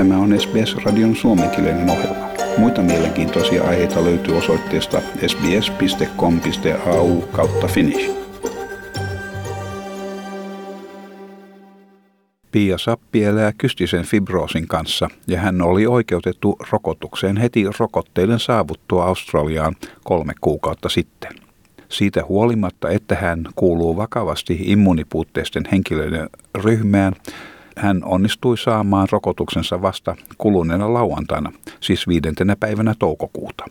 Tämä on SBS-radion suomenkielinen ohjelma. Muita mielenkiintoisia aiheita löytyy osoitteesta sbs.com.au kautta finnish. Pia Sappi elää kystisen fibroosin kanssa ja hän oli oikeutettu rokotukseen heti rokotteiden saavuttua Australiaan kolme kuukautta sitten. Siitä huolimatta, että hän kuuluu vakavasti immunipuutteisten henkilöiden ryhmään, hän onnistui saamaan rokotuksensa vasta kuluneena lauantaina, siis viidentenä päivänä toukokuuta.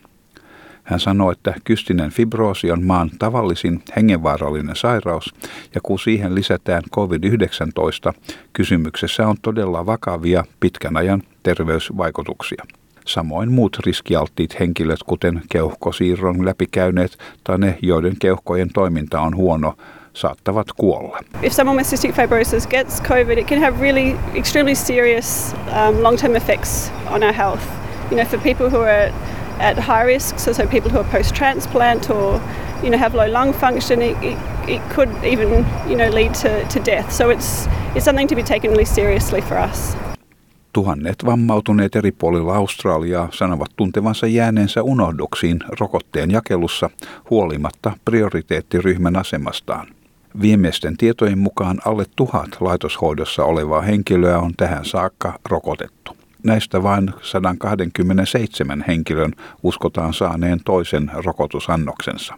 Hän sanoi, että kystinen fibroosi on maan tavallisin hengenvaarallinen sairaus, ja kun siihen lisätään COVID-19, kysymyksessä on todella vakavia pitkän ajan terveysvaikutuksia. Samoin muut riskialttiit henkilöt, kuten keuhkosiirron läpikäyneet tai ne, joiden keuhkojen toiminta on huono, saattavat kuolla. If someone with cystic fibrosis gets COVID, it can have really extremely serious um, long-term effects on our health. You know, for people who are at high risk, so, so people who are post-transplant or you know have low lung function, it, it, it could even you know lead to, to death. So it's it's something to be taken really seriously for us. Tuhannet vammautuneet eri puolilla Australiaa sanovat tuntevansa jääneensä unohduksiin rokotteen jakelussa huolimatta prioriteettiryhmän asemastaan. Viimeisten tietojen mukaan alle tuhat laitoshoidossa olevaa henkilöä on tähän saakka rokotettu. Näistä vain 127 henkilön uskotaan saaneen toisen rokotusannoksensa.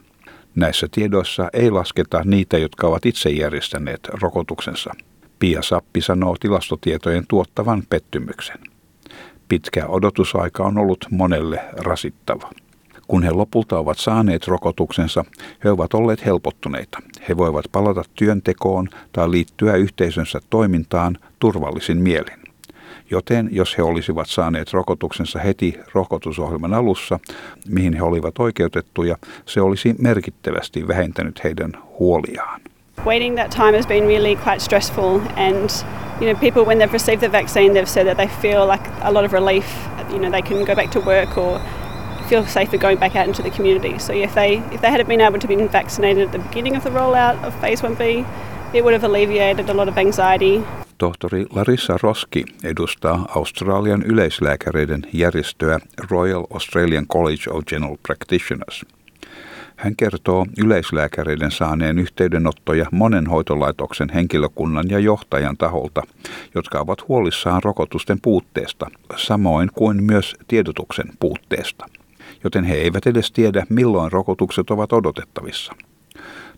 Näissä tiedoissa ei lasketa niitä, jotka ovat itse järjestäneet rokotuksensa. Pia Sappi sanoo tilastotietojen tuottavan pettymyksen. Pitkä odotusaika on ollut monelle rasittava. Kun he lopulta ovat saaneet rokotuksensa, he ovat olleet helpottuneita. He voivat palata työntekoon tai liittyä yhteisönsä toimintaan turvallisin mielin. Joten jos he olisivat saaneet rokotuksensa heti rokotusohjelman alussa, mihin he olivat oikeutettuja, se olisi merkittävästi vähentänyt heidän huoliaan. Waiting that time has been really quite stressful and you know people when they've received the vaccine they've said that they feel like a lot of relief you know they can go back to work or feel safer going back out into the community. So if they if they had been able to be vaccinated at the beginning of the rollout of phase 1B, it would have alleviated a lot of anxiety. Tohtori Larissa Roski edustaa Australian yleislääkäreiden järjestöä Royal Australian College of General Practitioners. Hän kertoo yleislääkäreiden saaneen yhteydenottoja monen hoitolaitoksen henkilökunnan ja johtajan taholta, jotka ovat huolissaan rokotusten puutteesta, samoin kuin myös tiedotuksen puutteesta joten he eivät edes tiedä, milloin rokotukset ovat odotettavissa.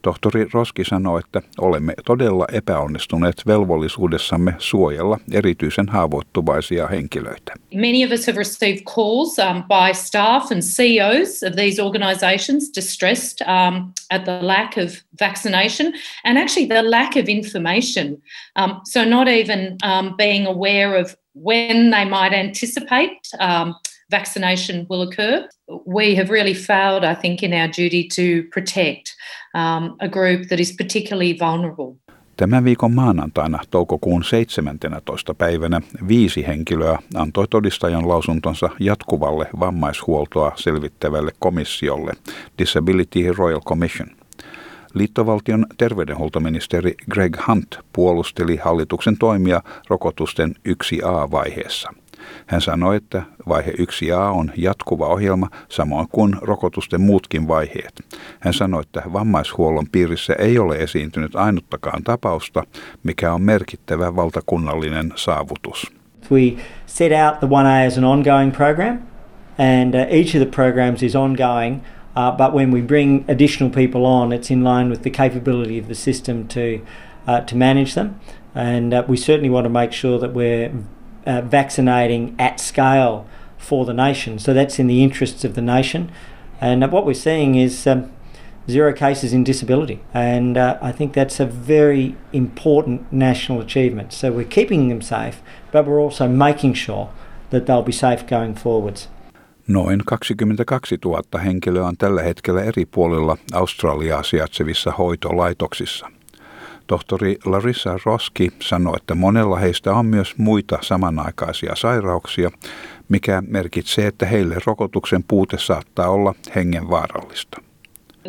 Tohtori Roski sanoi, että olemme todella epäonnistuneet velvollisuudessamme suojella erityisen haavoittuvaisia henkilöitä. Many of us have received calls um, by staff and CEOs of these organisations distressed um, at the lack of vaccination and actually the lack of information. Um, so not even um, being aware of when they might anticipate um, vaccination will occur. We have really failed, I think, in our duty to protect um, a group that is particularly vulnerable. Tämän viikon maanantaina toukokuun 17. päivänä viisi henkilöä antoi todistajan lausuntonsa jatkuvalle vammaishuoltoa selvittävälle komissiolle Disability Royal Commission. Liittovaltion terveydenhuoltoministeri Greg Hunt puolusteli hallituksen toimia rokotusten 1A-vaiheessa – hän sanoi, että vaihe 1A on jatkuva ohjelma, samoin kuin rokotusten muutkin vaiheet. Hän sanoi, että vammaishuollon piirissä ei ole esiintynyt ainuttakaan tapausta, mikä on merkittävä valtakunnallinen saavutus. We set out the 1A as an ongoing program, and uh, each of the programs is ongoing. Uh, but when we bring additional people on, it's in line with the capability of the system to uh, to manage them. And uh, we certainly want to make sure that we're uh, vaccinating at scale for the nation. So that's in the interests of the nation. And uh, what we're seeing is um, zero cases in disability. And uh, I think that's a very important national achievement. So we're keeping them safe, but we're also making sure that they'll be safe going forwards. Noin 22 000 henkilöä on tällä hetkellä eri puolilla Australiaa sijaitsevissa hoitolaitoksissa. Tohtori Larissa Roski sanoi, että monella heistä on myös muita samanaikaisia sairauksia, mikä merkitsee, että heille rokotuksen puute saattaa olla hengenvaarallista.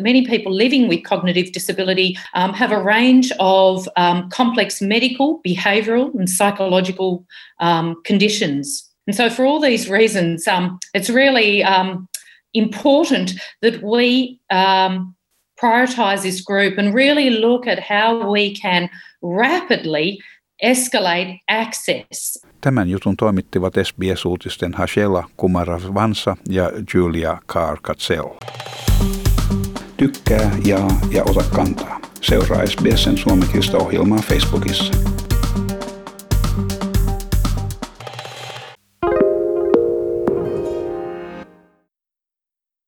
Many people living with cognitive disability um, have a range of um, complex medical, behavioural, and psychological um, conditions. And so, for all these reasons, um, it's really um, important that we prioritise this group and really look at how we can rapidly escalate access. Tämän jutun toimittivat SBS-uutisten Hashela Kumaravansa ja Julia Carr-Katsel. Tykkää, jaa ja ota kantaa. Seuraa SBSn suomenkielistä ohjelmaa Facebookissa.